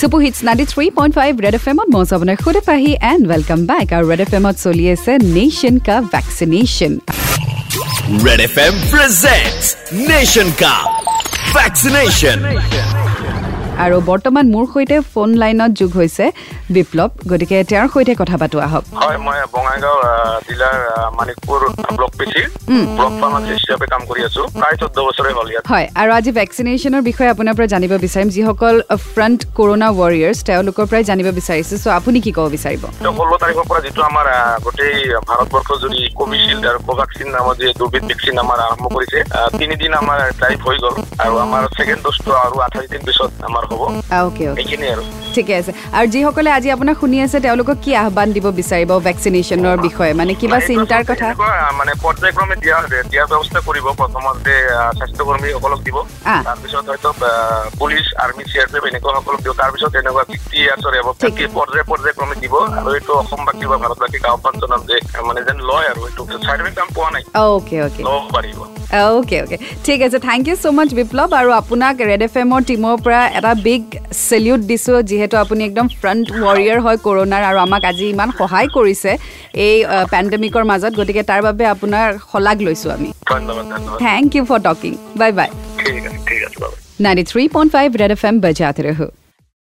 Super hits ninety three point five red F এমত মই আপোনাৰ সুদে পাহি এণ্ড ৱেলকাম বেক আৰু ৰেড এফ এমত চলি আছে nation cup vaccination Red FM presents Nation Cup Vaccination. আৰু বৰ্তমান মোৰ সৈতে ফোন লাইনত যোগ হৈছে বিপ্লৱ। গতিকে তেওঁৰ সৈতে কথা পাতো আহক। হয় মই বঙাইগাঁও জিলাৰ মানিকপুৰ ব্লক পিচিৰ ব্লক ফাৰ্মাচিষ্ট হিচাপে কাম কৰি আছো। প্ৰায় চৈধ্য বছৰে হ'ল ইয়াত। হয় আৰু আজি ভেকচিনেশ্যনৰ বিষয়ে আপোনাৰ পৰা জানিব বিচাৰিম। যিসকল ফ্ৰণ্ট কৰোণা ৱাৰিয়াৰ্ছ তেওঁলোকৰ পৰাই জানিব বিচাৰিছোঁ। চ' আপুনি কি ক'ব বিচাৰিব? ষোল্ল তাৰিখৰ পৰা যিটো আমাৰ গোটেই ভাৰতবৰ্ষ জুৰি কোভিচিল্ড আৰু কোভাক্সিন নামৰ যি দুবিধ ভেকচিন আমাৰ আৰম্ভ কৰিছে তিনিদিন আমাৰ ড্ৰাইভ হৈ গ'ল। আৰু আমাৰ ছেকেণ্ড ড'জটো আৰু আঠাইছ দিন পিছত আমাৰ হ'ব। অ'কে এইখিনি আৰু। ঠিকে আছে। আৰু যিসকলে আজি আপোনাক শুনি আছে তেওঁলোকক কি আহ্বান দিব বিচাৰিব ভেকচিনেশ্যনৰ বিষয়ে? মানে কিবা চিন্তাৰ কথা? মানে পৰ্যায়ক্ৰমে দিয়া দিয়াৰ ব্যৱস্থা কৰিব। প্ৰথমতে স্বাস্থ্যকৰ্মীসকলক দিব। তাৰপিছত হয়তো police army C R P F দিব। তাৰপিছত এনেকুৱা ঠিক। পৰ্যায় পৰ্যায়ক্ৰমে দিব। আৰু এইটো অসমবাসী বা ভাৰতবাসীক আহ্বান জনাম যে মানে যেন লয় আৰু এইটো চাইড এফেক্ট কাম পোৱা নাই। অ'কে অ'কে ল'ব পাৰিব। অ'কে অ'কে ঠিক আছে। Thank you so' much Biplab. আৰু আপোনাক ৰেড এফ এমৰ টীমৰ পৰা এটা বিগ চেলিউট দিছোঁ যিহেতু আপুনি একদম ফ্ৰণ্ট ৱাৰিয়াৰ হয় কৰোণাৰ আৰু আমাক আজি ইমান সহায় কৰিছে এই পেণ্ডেমিকৰ মাজত। গতিকে তাৰ বাবে আপোনাৰ শলাগ লৈছোঁ আমি। Thank you for talking bye bye ninety three point five red F M বজাতে ৰহো